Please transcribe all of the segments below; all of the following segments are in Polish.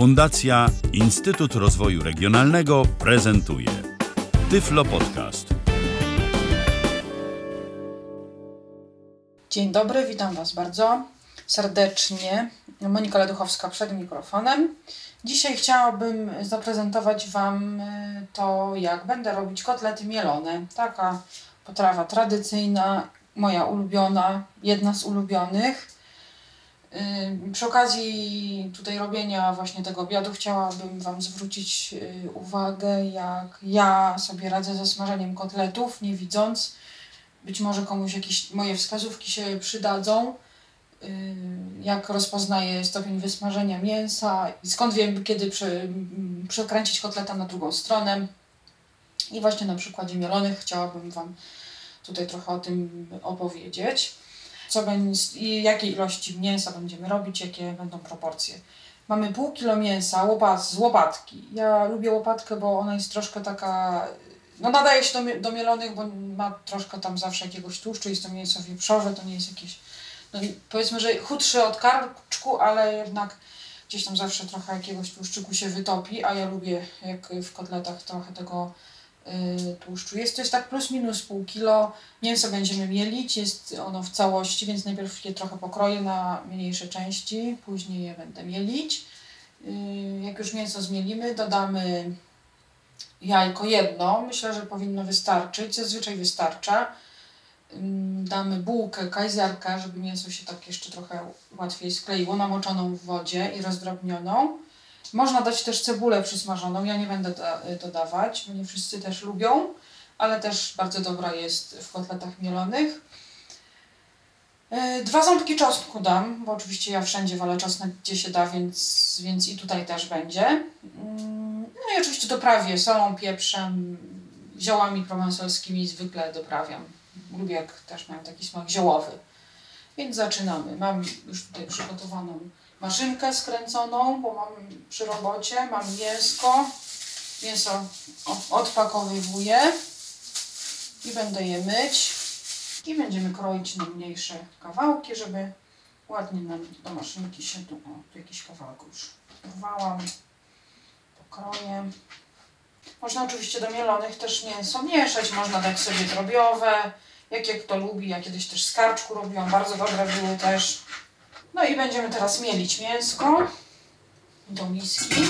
Fundacja Instytut Rozwoju Regionalnego prezentuje Tyflo Podcast. Dzień dobry, witam Was bardzo serdecznie. Monika Leduchowska przed mikrofonem. Dzisiaj chciałabym zaprezentować Wam y, to, jak będę robić kotlety mielone. Taka potrawa tradycyjna, moja ulubiona, jedna z ulubionych. Przy okazji tutaj robienia właśnie tego obiadu chciałabym Wam zwrócić y, uwagę, jak ja sobie radzę ze smażeniem kotletów, nie widząc. Być może komuś jakieś moje wskazówki się przydadzą. Jak rozpoznaję stopień wysmażenia mięsa i skąd wiem, kiedy przekręcić kotleta na drugą stronę. I właśnie na przykładzie mielonych chciałabym Wam tutaj trochę o tym opowiedzieć co będzie jakiej ilości mięsa będziemy robić, jakie będą proporcje. Mamy pół kilo mięsa łopat, z łopatki. Ja lubię łopatkę, bo ona jest troszkę taka, no nadaje się do, do mielonych, bo ma troszkę tam zawsze jakiegoś tłuszczu, jest to mięso wieprzowe, to nie jest jakieś, no powiedzmy, że chudsze od karczku, ale jednak gdzieś tam zawsze trochę jakiegoś tłuszczyku się wytopi, a ja lubię jak w kotletach trochę tego tłuszczu. Jest to jest tak plus minus pół kilo. Mięso będziemy mielić, jest ono w całości, więc najpierw je trochę pokroję na mniejsze części, później je będę mielić. Y, Jak już mięso zmielimy, dodamy jajko jedno. Myślę, że powinno wystarczyć, zazwyczaj wystarcza. Damy bułkę, kajzerkę, żeby mięso się tak jeszcze trochę łatwiej skleiło, namoczoną w wodzie i rozdrobnioną. Można dać też cebulę przysmażoną, ja nie będę da, dodawać, bo nie wszyscy też lubią, ale też bardzo dobra jest w kotletach mielonych. Yy, Dwa ząbki czosnku dam, bo oczywiście ja wszędzie wolę czosnek, gdzie się da, więc, więc i tutaj też będzie. Mm, No i oczywiście doprawię solą, pieprzem, ziołami prowansalskimi zwykle doprawiam. Lubię jak też mają taki smak ziołowy. Więc zaczynamy. Mam już tutaj przygotowaną maszynkę skręconą, bo mam przy robocie, mam mięsko. Mięso odpakowywuję i będę je myć. I będziemy kroić na mniejsze kawałki, żeby ładnie nam do maszynki się tu, o, tu jakiś kawałek już urwałam. Pokroję. Można oczywiście do mielonych też mięso mieszać, można dać sobie drobiowe, jakie kto lubi. Ja kiedyś też z karczku robiłam, bardzo dobre były też. No i będziemy teraz mielić mięsko do miski.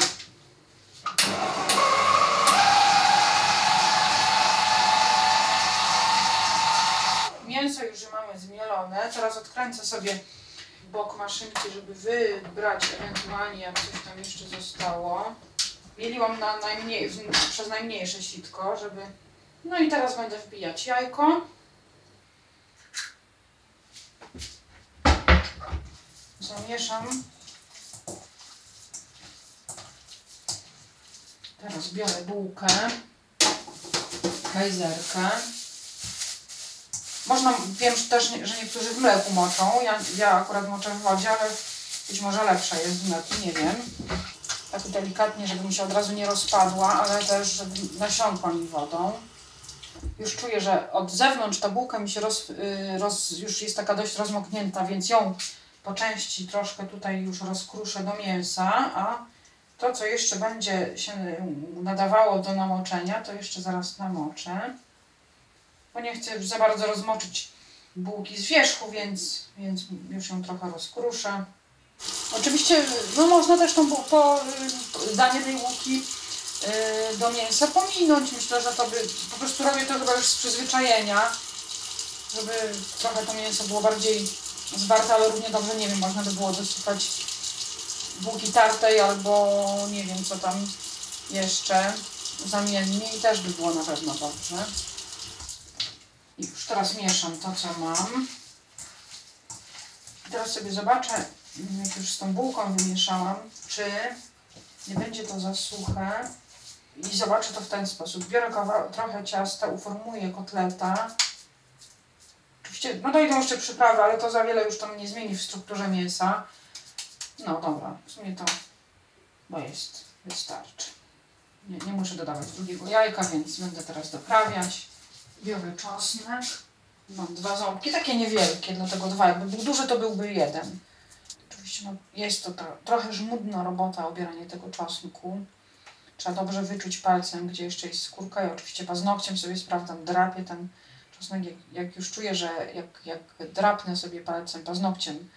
Mięso już mamy zmielone. Teraz odkręcę sobie bok maszynki, żeby wybrać ewentualnie jak coś tam jeszcze zostało. Mieliłam na najmniej, przez najmniejsze sitko, żeby... No i teraz będę wbijać jajko. Zamieszam. Teraz biorę bułkę, kajzerkę. Można, wiem że też, że niektórzy w mleku moczą. Ja, ja akurat moczę w wodzie, ale być może lepsza jest w mleku, nie wiem. Tak delikatnie, żeby mi się od razu nie rozpadła, ale też, żeby nasiąkła mi wodą. Już czuję, że od zewnątrz ta bułka mi się roz, y, roz, już jest taka dość rozmoknięta, więc ją po części troszkę tutaj już rozkruszę do mięsa, a to, co jeszcze będzie się nadawało do namoczenia, to jeszcze zaraz namoczę. Bo nie chcę za bardzo rozmoczyć bułki z wierzchu, więc, więc już ją trochę rozkruszę. Oczywiście no można też tą po, y, danie tej bułki y, do mięsa pominąć. Myślę, że to by po prostu robię to chyba już z przyzwyczajenia, żeby trochę to mięso było bardziej zwarte, ale równie dobrze, nie wiem, można by było dosypać bułki tartej albo nie wiem co tam jeszcze zamiennie i też by było na pewno dobrze. I już teraz mieszam to, co mam. I teraz sobie zobaczę, jak już z tą bułką wymieszałam, czy nie będzie to za suche. I zobaczę to w ten sposób. Biorę kawał, trochę ciasta, uformuję kotleta. Oczywiście, no dojdą jeszcze przyprawy, ale to za wiele już tam nie zmieni w strukturze mięsa. No dobra, w sumie to bo jest, wystarczy. Nie, nie muszę dodawać drugiego jajka, więc będę teraz doprawiać. Biorę czosnek. Mam dwa ząbki, takie niewielkie, dlatego dwa. Jakby był duży, to byłby jeden. Oczywiście no, jest to tro, trochę żmudna robota obieranie tego czosnku. Trzeba dobrze wyczuć palcem, gdzie jeszcze jest skórka. Ja oczywiście paznokciem sobie sprawdzam, drapię ten czosnek. Jak, jak już czuję, że jak, jak drapnę sobie palcem, paznokciem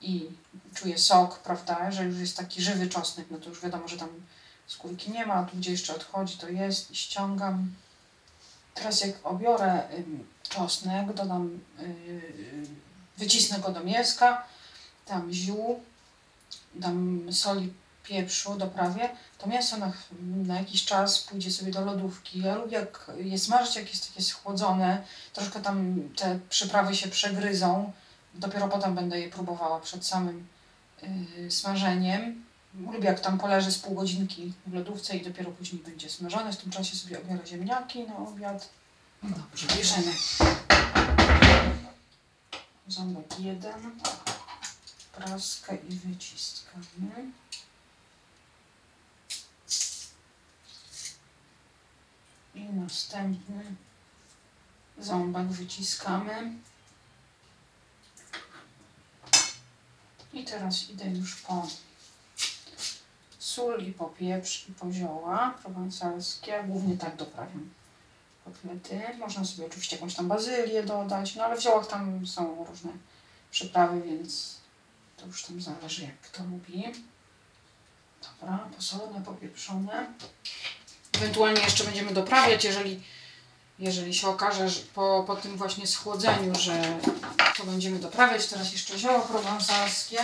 i czuję sok, prawda, że już jest taki żywy czosnek, no to już wiadomo, że tam skórki nie ma, a tu gdzie jeszcze odchodzi, to jest i ściągam. Teraz jak obiorę czosnek, dodam, yy, wycisnę go do mięska, dam ziół, dam soli, pieprzu, doprawię, to mięso na, na jakiś czas pójdzie sobie do lodówki. Ja lubię jak je smażyć, jak jest takie schłodzone, troszkę tam te przyprawy się przegryzą, dopiero potem będę je próbowała przed samym yy, smażeniem. Lubię jak tam poleży z pół godzinki w lodówce i dopiero później będzie smażone. W tym czasie sobie obiorę ziemniaki na obiad. No dobrze, bierzemy ząbek jeden, praskę i wyciskamy. I następny ząbek wyciskamy. I teraz idę już po sól i po pieprz i po zioła prowansalskie. Głównie tak doprawiam kotlety. Można sobie oczywiście jakąś tam bazylię dodać, no ale w ziołach tam są różne przyprawy, więc to już tam zależy jak kto lubi. Dobra, posolone, popieprzone. Ewentualnie jeszcze będziemy doprawiać, jeżeli, jeżeli się okaże że po, po tym właśnie schłodzeniu, że to będziemy doprawiać. Teraz jeszcze zioło prowansalskie.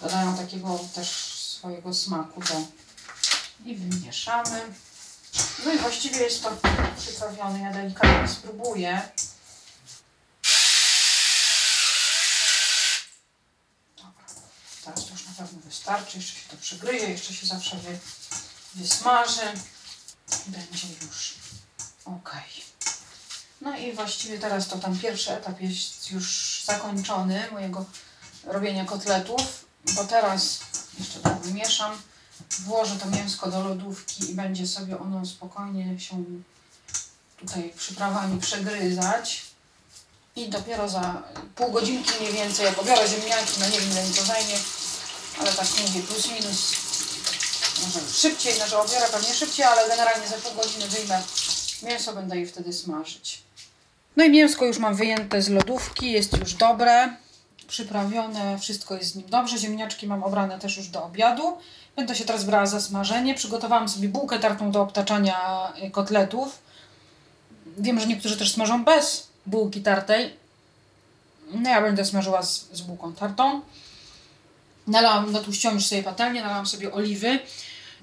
Dodają takiego też swojego smaku do i wymieszamy. No i właściwie jest to przyprawione. Ja delikatnie spróbuję. Dobra, teraz to już na pewno wystarczy. Jeszcze się to przygryje, jeszcze się zawsze wy, wysmaży. Będzie już ok. No i właściwie teraz to tam pierwszy etap jest już zakończony mojego robienia kotletów, bo teraz jeszcze to wymieszam włożę to mięsko do lodówki i będzie sobie ono spokojnie się tutaj przyprawami przegryzać. I dopiero za pół godzinki mniej więcej, jak obiorę ziemniaki, no nie wiem ile mi to zajmie, ale tak mówię plus minus, może szybciej, znaczy obiorę pewnie szybciej, ale generalnie za pół godziny wyjmę mięso, będę je wtedy smażyć. No i mięsko już mam wyjęte z lodówki, jest już dobre, przyprawione, wszystko jest z nim dobrze. Ziemniaczki mam obrane też już do obiadu. Będę się teraz brała za smażenie. Przygotowałam sobie bułkę tartą do obtaczania y, kotletów. Wiem, że niektórzy też smażą bez bułki tartej. No ja będę smażyła z, z bułką tartą. Nalałam, natłuściłam już sobie patelnię, nalałam sobie oliwy.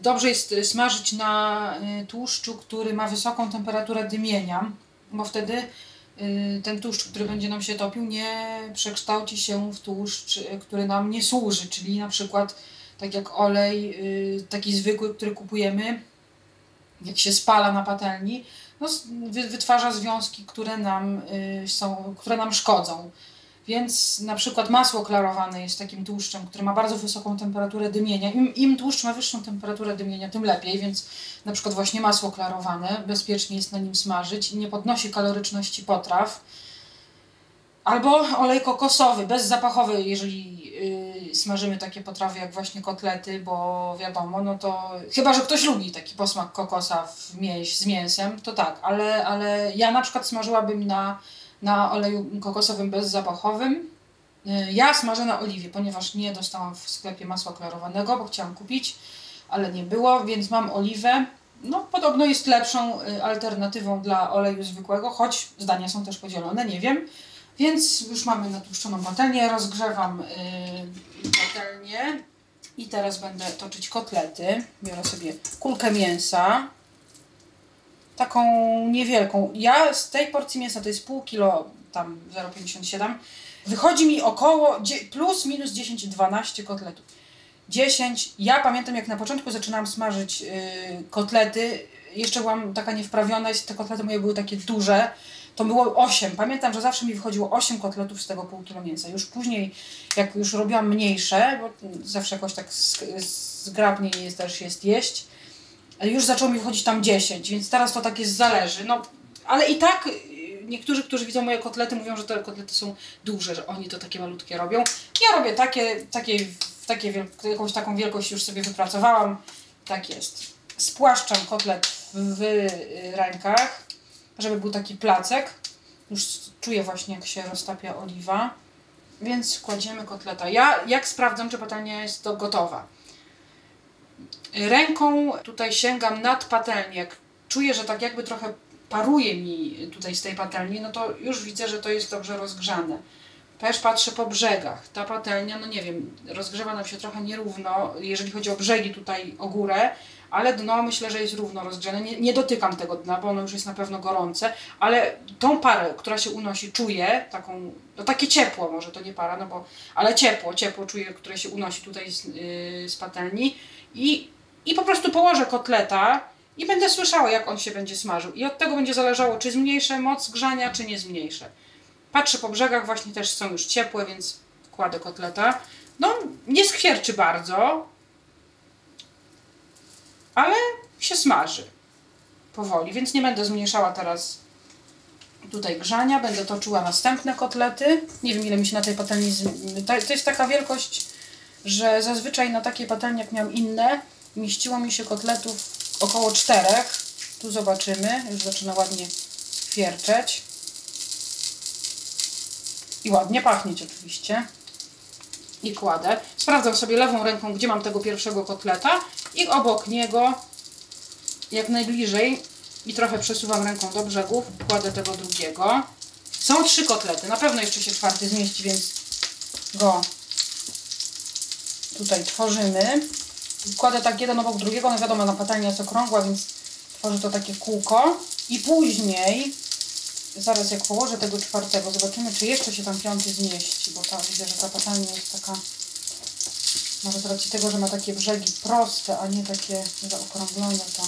Dobrze jest y, smażyć na y, tłuszczu, który ma wysoką temperaturę dymienia, bo wtedy ten tłuszcz, który będzie nam się topił, nie przekształci się w tłuszcz, który nam nie służy, czyli na przykład tak jak olej taki zwykły, który kupujemy, jak się spala na patelni, no, wy, wytwarza związki, które nam, są, które nam szkodzą. Więc na przykład masło klarowane jest takim tłuszczem, który ma bardzo wysoką temperaturę dymienia. Im, Im tłuszcz ma wyższą temperaturę dymienia, tym lepiej, więc na przykład właśnie masło klarowane bezpiecznie jest na nim smażyć i nie podnosi kaloryczności potraw. Albo olej kokosowy, bezzapachowy, jeżeli yy, smażymy takie potrawy jak właśnie kotlety, bo wiadomo, no to chyba, że ktoś lubi taki posmak kokosa w mięś, z mięsem, to tak, ale, ale ja na przykład smażyłabym na, na oleju kokosowym bezzapachowym. Yy, ja smażę na oliwie, ponieważ nie dostałam w sklepie masła klarowanego, bo chciałam kupić, ale nie było, więc mam oliwę. No, podobno jest lepszą y, alternatywą dla oleju zwykłego, choć zdania są też podzielone, nie wiem. Więc już mamy natłuszczoną patelnię, rozgrzewam yy, patelnię i teraz będę toczyć kotlety. Biorę sobie kulkę mięsa, taką niewielką. Ja z tej porcji mięsa, to jest pół kilo, tam 0,57, wychodzi mi około plus minus 10-12 kotletów. 10. Ja pamiętam, jak na początku zaczynałam smażyć yy, kotlety, jeszcze byłam taka niewprawiona te kotlety moje były takie duże to było 8. Pamiętam, że zawsze mi wychodziło 8 kotletów z tego pół kilo mięsa. Już później, jak już robiłam mniejsze, bo zawsze jakoś tak zgrabniej jest, też jest jeść, już zaczęło mi wychodzić tam 10, więc teraz to tak jest zależy. No, ale i tak y, niektórzy, którzy widzą moje kotlety, mówią, że te kotlety są duże, że oni to takie malutkie robią. Ja robię takie, takie, takie jakąś taką wielkość już sobie wypracowałam. Tak jest. Spłaszczam kotlet w, w y, rękach, żeby był taki placek. Już czuję właśnie, jak się roztapia oliwa. Więc kładziemy kotleta. Ja jak sprawdzam, czy patelnia jest to gotowa? Ręką tutaj sięgam nad patelnię. Jak czuję, że tak jakby trochę paruje mi tutaj z tej patelni, no to już widzę, że to jest dobrze rozgrzane. Też patrzę po brzegach. Ta patelnia, no nie wiem, rozgrzewa nam się trochę nierówno, jeżeli chodzi o brzegi tutaj, o górę, ale dno myślę, że jest równo rozgrzane. Nie, nie dotykam tego dna, bo ono już jest na pewno gorące, ale tą parę, która się unosi, czuję, taką, no takie ciepło może, to nie para, no bo, ale ciepło, ciepło czuję, które się unosi tutaj z, yy, z patelni i, i po prostu położę kotleta i będę słyszała, jak on się będzie smażył. I od tego będzie zależało, czy zmniejszę moc grzania, czy nie zmniejszę. Patrzę po brzegach, właśnie też są już ciepłe, więc kładę kotleta. No, nie skwierczy bardzo, ale się smaży powoli, więc nie będę zmniejszała teraz tutaj grzania. Będę toczyła następne kotlety. Nie wiem, ile mi się na tej patelni... Z... To, jest taka wielkość, że zazwyczaj na takiej patelni, jak miałam inne, mieściło mi się kotletów około czterech. Tu zobaczymy. Już zaczyna ładnie wierczeć. I ładnie pachnieć oczywiście. I kładę. Sprawdzam sobie lewą ręką, gdzie mam tego pierwszego kotleta i obok niego, jak najbliżej i trochę przesuwam ręką do brzegów, kładę tego drugiego. Są trzy kotlety. Na pewno jeszcze się czwarty zmieści, więc go tutaj tworzymy. Kładę tak jeden obok drugiego, no wiadomo, na patelnia jest okrągła, więc tworzę to takie kółko. I później, zaraz jak położę tego czwartego, zobaczymy, czy jeszcze się tam piąty zmieści, bo ta, widzę, że ta patelnia jest taka, może z racji tego, że ma takie brzegi proste, a nie takie zaokrąglone, to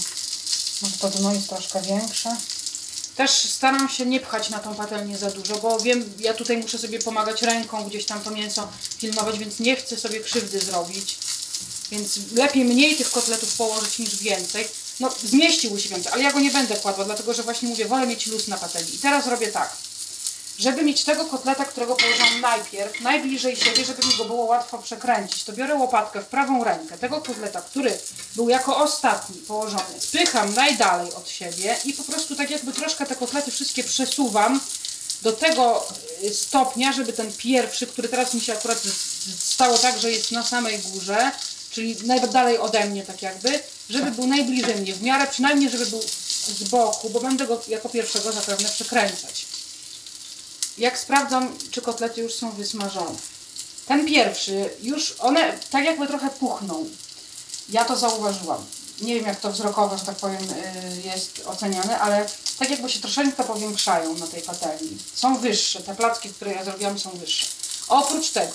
może to dno jest troszkę większe. Też staram się nie pchać na tą patelnię za dużo, bo wiem, ja tutaj muszę sobie pomagać ręką, gdzieś tam to mięso filmować, więc nie chcę sobie krzywdy zrobić. Więc lepiej mniej tych kotletów położyć niż więcej. No, zmieściły się więcej, ale ja go nie będę kładła, dlatego że właśnie mówię, wolę mieć luz na patelni. I teraz robię tak. Żeby mieć tego kotleta, którego położyłam najpierw, najbliżej siebie, żeby mi go było łatwo przekręcić, to biorę łopatkę w prawą rękę tego kotleta, który był jako ostatni położony, spycham najdalej od siebie i po prostu tak jakby troszkę te kotlety wszystkie przesuwam do tego y, stopnia, żeby ten pierwszy, który teraz mi się akurat stało tak, że jest na samej górze, czyli najdalej ode mnie tak jakby, żeby był najbliżej mnie, w miarę przynajmniej, żeby był z boku, bo będę go jako pierwszego zapewne przekręcać. Jak sprawdzam, czy kotlety już są wysmażone. Ten pierwszy, już one tak jakby trochę puchną. Ja to zauważyłam. Nie wiem, jak to wzrokowo, że tak powiem, y, jest oceniane, ale tak jakby się troszeczkę powiększają na tej patelni. Są wyższe, te placki, które ja zrobiłam są wyższe. Oprócz tego,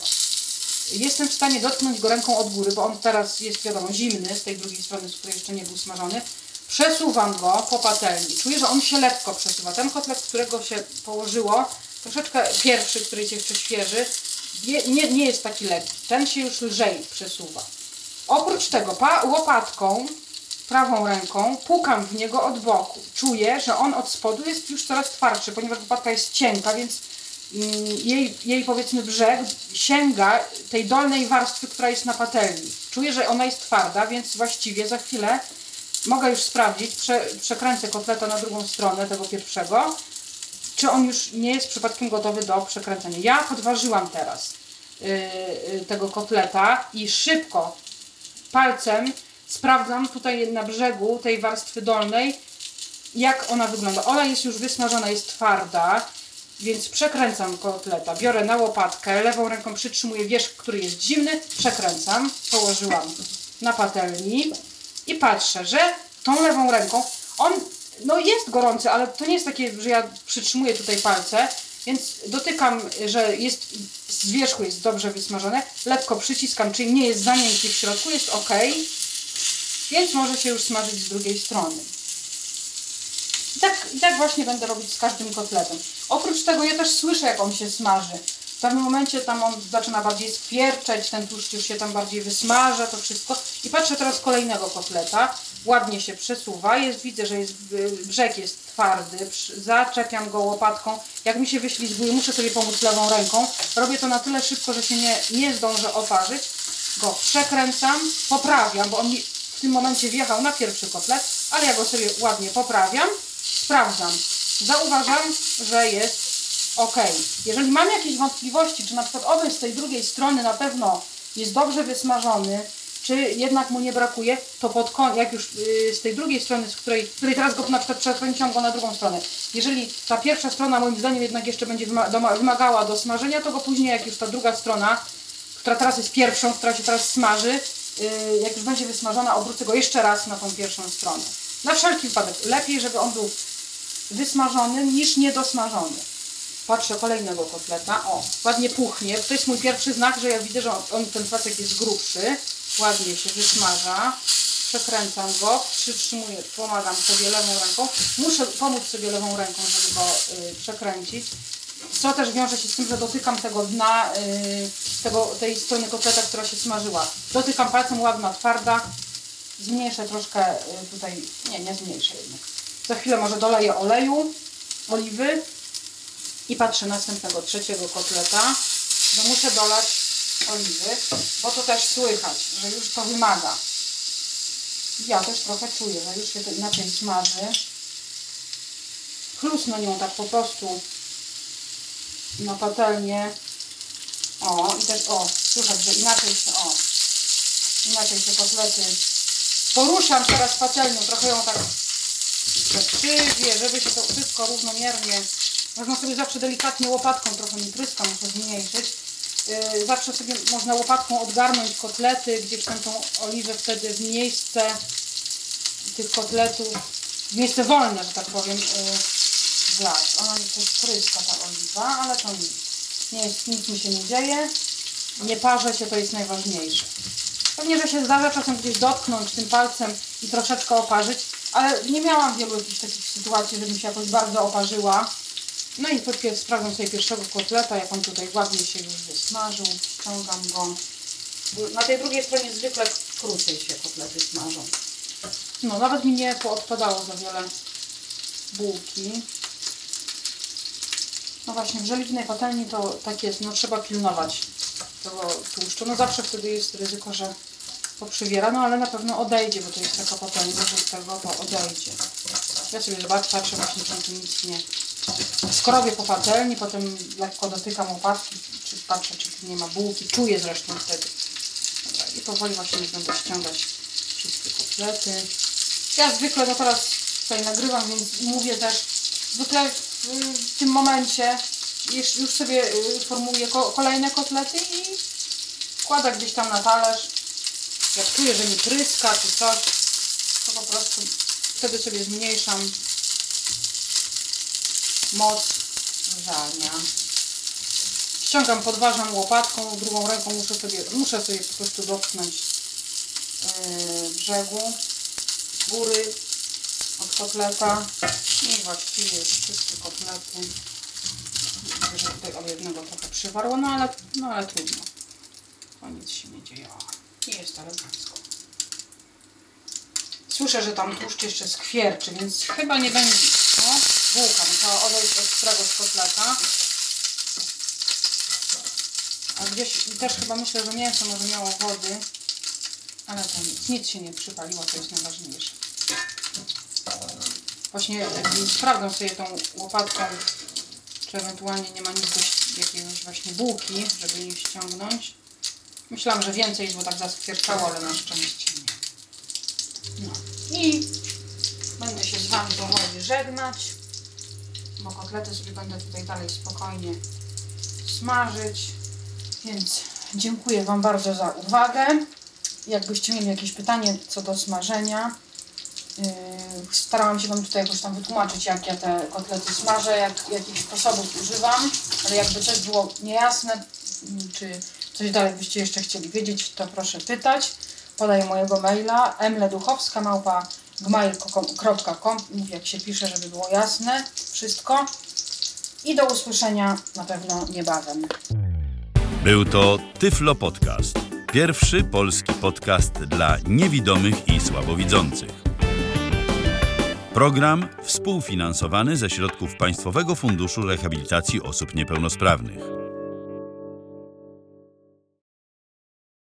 jestem w stanie dotknąć go ręką od góry, bo on teraz jest, wiadomo, zimny z tej drugiej strony, z której jeszcze nie był smażony. Przesuwam go po patelni. Czuję, że on się lekko przesuwa. Ten kotlet, którego się położyło, troszeczkę pierwszy, który jest jeszcze świeży, nie, nie jest taki lekki. Ten się już lżej przesuwa. Oprócz tego łopatką, prawą ręką, pukam w niego od boku. Czuję, że on od spodu jest już coraz twardszy, ponieważ łopatka jest cienka, więc jej, jej powiedzmy brzeg sięga tej dolnej warstwy, która jest na patelni. Czuję, że ona jest twarda, więc właściwie za chwilę mogę już sprawdzić, prze, przekręcę kotleta na drugą stronę tego pierwszego, czy on już nie jest przypadkiem gotowy do przekręcenia. Ja podważyłam teraz yy, tego kotleta i szybko palcem sprawdzam tutaj na brzegu tej warstwy dolnej, jak ona wygląda. Ona jest już wysmażona, jest twarda, więc przekręcam kotleta. Biorę na łopatkę, lewą ręką przytrzymuję wierzch, który jest zimny, przekręcam, położyłam na patelni i patrzę, że tą lewą ręką, on no jest gorący, ale to nie jest takie, że ja przytrzymuję tutaj palce, więc dotykam, że jest z wierzchu jest dobrze wysmażone, lekko przyciskam, czyli nie jest za miękki w środku, jest ok, więc może się już smażyć z drugiej strony. I tak, tak właśnie będę robić z każdym kotletem. Oprócz tego ja też słyszę, jak on się smaży. W pewnym momencie tam on zaczyna bardziej skwierczeć, ten tłuszcz już się tam bardziej wysmaża, to wszystko. I patrzę teraz kolejnego kotleta. Ładnie się przesuwa. Jest, widzę, że jest, y, brzeg jest twardy. Zaczepiam go łopatką. Jak mi się wyślizguje, muszę sobie pomóc lewą ręką. Robię to na tyle szybko, że się nie, nie zdążę oparzyć. Go przekręcam, poprawiam, bo on mi w tym momencie wjechał na pierwszy kotlet, ale ja go sobie ładnie poprawiam. Sprawdzam. Zauważam, że jest ok. Jeżeli mam jakieś wątpliwości, czy na przykład oby z tej drugiej strony na pewno jest dobrze wysmażony, czy jednak mu nie brakuje, to pod koniec, jak już yy, z tej drugiej strony, z której, której teraz go na przykład przekręciłam go na drugą stronę. Jeżeli ta pierwsza strona moim zdaniem jednak jeszcze będzie wymagała do smażenia, to go później jak już ta druga strona, która teraz jest pierwszą, która się teraz smaży, yy, jak już będzie wysmażona, obrócę go jeszcze raz na tą pierwszą stronę. Na wszelki wypadek. Lepiej, żeby on był wysmażony niż niedosmażony. Patrzę kolejnego kotleta. O, ładnie puchnie. To jest mój pierwszy znak, że ja widzę, że on, ten placek jest grubszy. Ładnie się wysmaża. Przekręcam go, przytrzymuję, pomagam sobie lewą ręką. Muszę pomóc sobie lewą ręką, żeby go y, przekręcić. Co też wiąże się z tym, że dotykam tego dna, y, tego, tej strony kotleta, która się smażyła. Dotykam palcem, ładna, twarda. Zmniejszę troszkę y, tutaj, nie, nie zmniejszę jednak. Za chwilę może doleję oleju, oliwy i patrzę następnego, trzeciego kotleta, bo muszę dolać oliwy, bo to też słychać, że już to wymaga. Ja też trochę czuję, że już się to inaczej smaży. Chlusnę nią tak po prostu na patelnię. O, i też, o, słychać, że inaczej się, o, inaczej się kotlety. Poruszam teraz patelnią, trochę ją tak krzywie, żeby się to wszystko równomiernie. Można sobie zawsze delikatnie łopatką, trochę mi muszę zmniejszyć. Yy, zawsze sobie można łopatką odgarnąć kotlety, gdzieś tam tą oliwę wtedy w miejsce tych kotletów, w miejsce wolne, że tak powiem, yy, wlać. Ona mi też tryska ta oliwa, ale to nic. Nie jest, nic mi się nie dzieje. Nie parzę się, to jest najważniejsze. Pewnie, że się zdarza czasem gdzieś dotknąć tym palcem i troszeczkę oparzyć, ale nie miałam wielu takich sytuacji, żebym się jakoś bardzo oparzyła. No i podpier- sprawdzam sobie pierwszego kotleta, jak on tutaj ładnie się już wysmażył. Ściągam go. Na tej drugiej stronie zwykle krócej się kotlety smażą. No, nawet mi nie poodpadało za wiele bułki. No właśnie, w żeliwnej patelni to tak jest, no trzeba pilnować tego tłuszczu. No zawsze wtedy jest ryzyko, że poprzywiera, no ale na pewno odejdzie, bo to jest taka patelnia, że tego to odejdzie. Ja sobie zobaczę, patrzę właśnie, czy tu nic nie skrobię po patelni, potem lekko dotykam łopatki, czy patrzę, czy nie ma bułki, czuję zresztą wtedy. I powoli właśnie będę ściągać wszystkie kotlety. Ja zwykle, no teraz tutaj nagrywam, więc mówię też, zwykle w, w tym momencie już, sobie y, formułuję ko kolejne kotlety i wkładam gdzieś tam na talerz. Jak czuję, że mi tryska czy coś, to po prostu wtedy sobie zmniejszam moc grzania. Ściągam, podważam łopatką, drugą ręką muszę sobie, muszę sobie po prostu dotknąć yy, brzegu, góry od kotleta i właściwie wszystkie kotlety. Że tutaj od jednego trochę przywarło, no ale, no ale trudno. Nic się nie dzieje. Nie jest elegancko. Słyszę, że tam tłuszcz jeszcze skwierczy, więc chyba nie będzie. O, bułka, musiała odejść od któregoś kotleta. A gdzieś też chyba myślę, że mięso może miało wody. Ale to nic, nic się nie przypaliło, to jest najważniejsze. Właśnie sprawdzam sobie tą łopatką, czy ewentualnie nie ma nic jakiegoś właśnie bułki, żeby nie ściągnąć. Myślałam, że więcej bo tak zaskwierczało, ale na szczęście nie. No. I będę się z Wami powoli żegnać, bo kotlety sobie będę tutaj dalej spokojnie smażyć. Więc dziękuję Wam bardzo za uwagę. Jakbyście mieli jakieś pytanie co do smażenia, yy, starałam się Wam tutaj jakoś tam wytłumaczyć, jak ja te kotlety smażę, jak, jakich sposobów używam, ale jakby coś było niejasne, mm, czy coś dalej byście jeszcze chcieli wiedzieć, to proszę pytać. Podaję mojego maila mleduchowska małpa gmail.com jak się pisze, żeby było jasne wszystko. I do usłyszenia na pewno niebawem. Był to Tyflo Podcast. Pierwszy polski podcast dla niewidomych i słabowidzących. Program współfinansowany ze środków Państwowego Funduszu Rehabilitacji Osób Niepełnosprawnych.